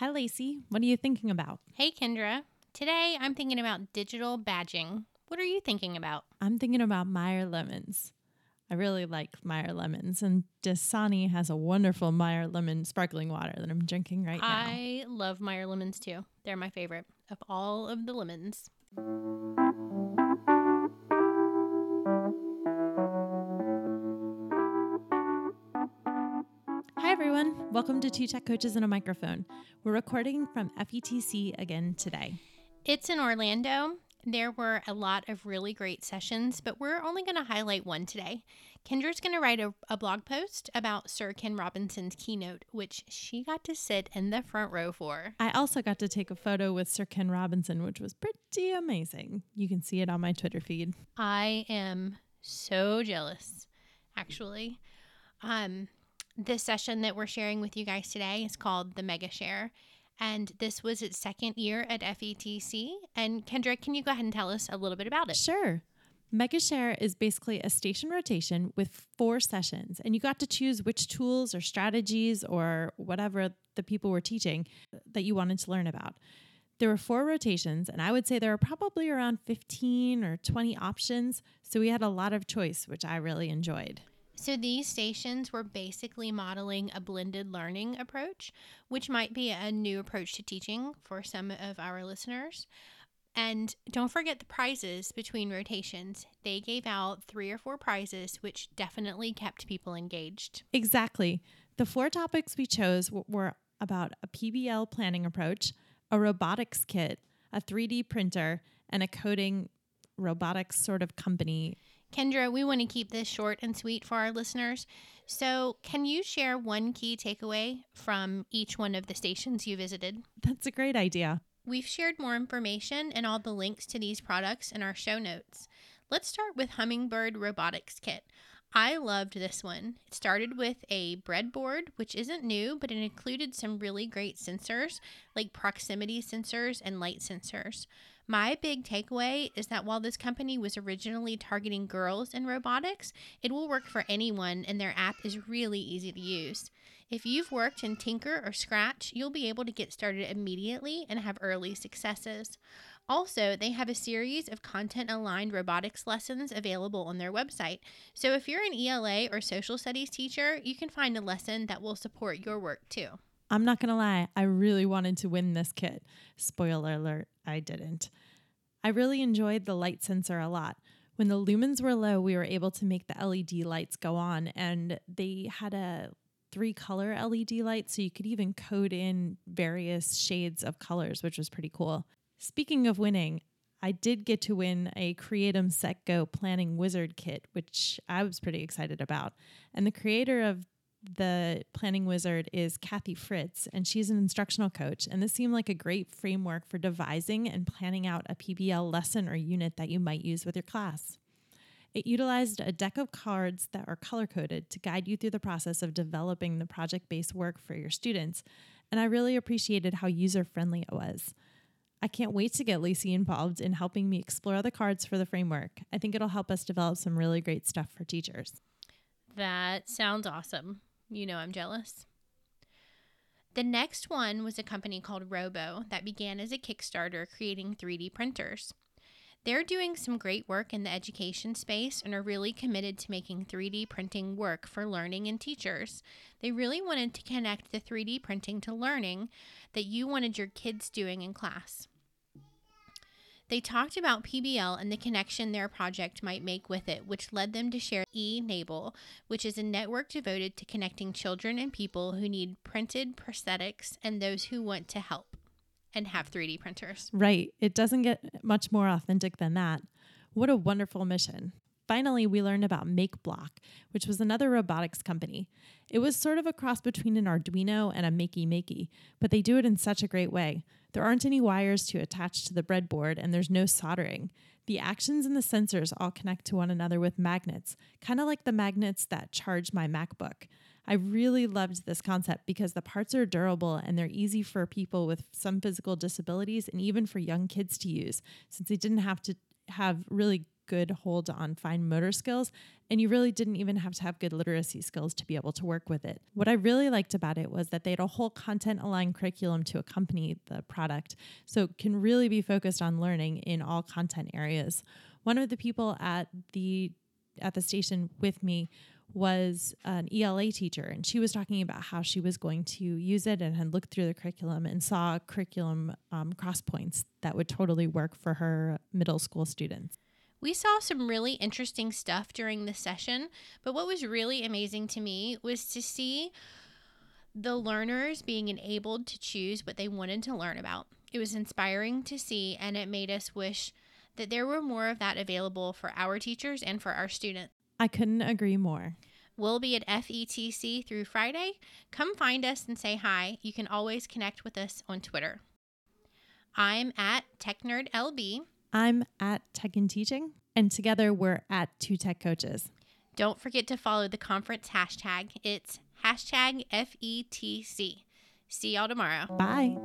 Hi, Lacey. What are you thinking about? Hey, Kendra. Today I'm thinking about digital badging. What are you thinking about? I'm thinking about Meyer lemons. I really like Meyer lemons, and Dasani has a wonderful Meyer lemon sparkling water that I'm drinking right now. I love Meyer lemons too. They're my favorite of all of the lemons. Hi, everyone. Welcome to Two Tech Coaches and a Microphone. We're recording from FETC again today. It's in Orlando. There were a lot of really great sessions, but we're only going to highlight one today. Kendra's going to write a, a, blog post about Sir Ken Robinson's keynote, which she got to sit in the front row for. I also got to take a photo with Sir Ken Robinson, which was pretty amazing. You can see it on my Twitter feed. I am so jealous, actually. Um, this session that we're sharing with you guys today is called the Mega Share. And this was its second year at FETC. And Kendra, can you go ahead and tell us a little bit about it? Sure. MegaShare is basically a station rotation with four sessions, and you got to choose which tools or strategies or whatever the people were teaching that you wanted to learn about. There were four rotations, and I would say there were probably around 15 or 20 options. So we had a lot of choice, which I really enjoyed. So these stations were basically modeling a blended learning approach, which might be a new approach to teaching for some of our listeners. And don't forget the prizes between rotations. They gave out three or four prizes, which definitely kept people engaged. Exactly. The four topics we chose were about a PBL planning approach, a robotics kit, a 3D printer, and a coding robotics sort of company Kendra, we want to keep this short and sweet for our listeners. So, can you share one key takeaway from each one of the stations you visited? That's a great idea. We've shared more information and all the links to these products in our show notes. Let's start with Hummingbird Robotics Kit. I loved this one. It started with a breadboard, which isn't new, but it included some really great sensors like proximity sensors and light sensors. My big takeaway is that while this company was originally targeting girls in robotics, it will work for anyone and their app is really easy to use. If you've worked in Tinker or Scratch, you'll be able to get started immediately and have early successes. Also, they have a series of content aligned robotics lessons available on their website. So if you're an ELA or social studies teacher, you can find a lesson that will support your work too. I'm not going to lie, I really wanted to win this kit. Spoiler alert, I didn't. I really enjoyed the light sensor a lot. When the lumens were low, we were able to make the LED lights go on, and they had a three color LED light, so you could even code in various shades of colors, which was pretty cool. Speaking of winning, I did get to win a Creatum Set Go Planning Wizard kit, which I was pretty excited about. And the creator of the planning wizard is Kathy Fritz, and she's an instructional coach. And this seemed like a great framework for devising and planning out a PBL lesson or unit that you might use with your class. It utilized a deck of cards that are color coded to guide you through the process of developing the project based work for your students. And I really appreciated how user friendly it was. I can't wait to get Lacey involved in helping me explore the cards for the framework. I think it'll help us develop some really great stuff for teachers. That sounds awesome. You know, I'm jealous. The next one was a company called Robo that began as a Kickstarter creating 3D printers. They're doing some great work in the education space and are really committed to making 3D printing work for learning and teachers. They really wanted to connect the 3D printing to learning that you wanted your kids doing in class. They talked about PBL and the connection their project might make with it, which led them to share eNable, which is a network devoted to connecting children and people who need printed prosthetics and those who want to help and have 3D printers. Right. It doesn't get much more authentic than that. What a wonderful mission. Finally, we learned about MakeBlock, which was another robotics company. It was sort of a cross between an Arduino and a Makey Makey, but they do it in such a great way. There aren't any wires to attach to the breadboard, and there's no soldering. The actions and the sensors all connect to one another with magnets, kind of like the magnets that charge my MacBook. I really loved this concept because the parts are durable and they're easy for people with some physical disabilities and even for young kids to use, since they didn't have to have really good hold on fine motor skills, and you really didn't even have to have good literacy skills to be able to work with it. What I really liked about it was that they had a whole content aligned curriculum to accompany the product, so it can really be focused on learning in all content areas. One of the people at the at the station with me was an ELA teacher, and she was talking about how she was going to use it and had looked through the curriculum and saw curriculum um, cross points that would totally work for her middle school students. We saw some really interesting stuff during the session, but what was really amazing to me was to see the learners being enabled to choose what they wanted to learn about. It was inspiring to see, and it made us wish that there were more of that available for our teachers and for our students. I couldn't agree more. We'll be at FETC through Friday. Come find us and say hi. You can always connect with us on Twitter. I'm at TechNerdLB. I'm at Tech and Teaching, and together we're at Two Tech Coaches. Don't forget to follow the conference hashtag. It's hashtag FETC. See y'all tomorrow. Bye.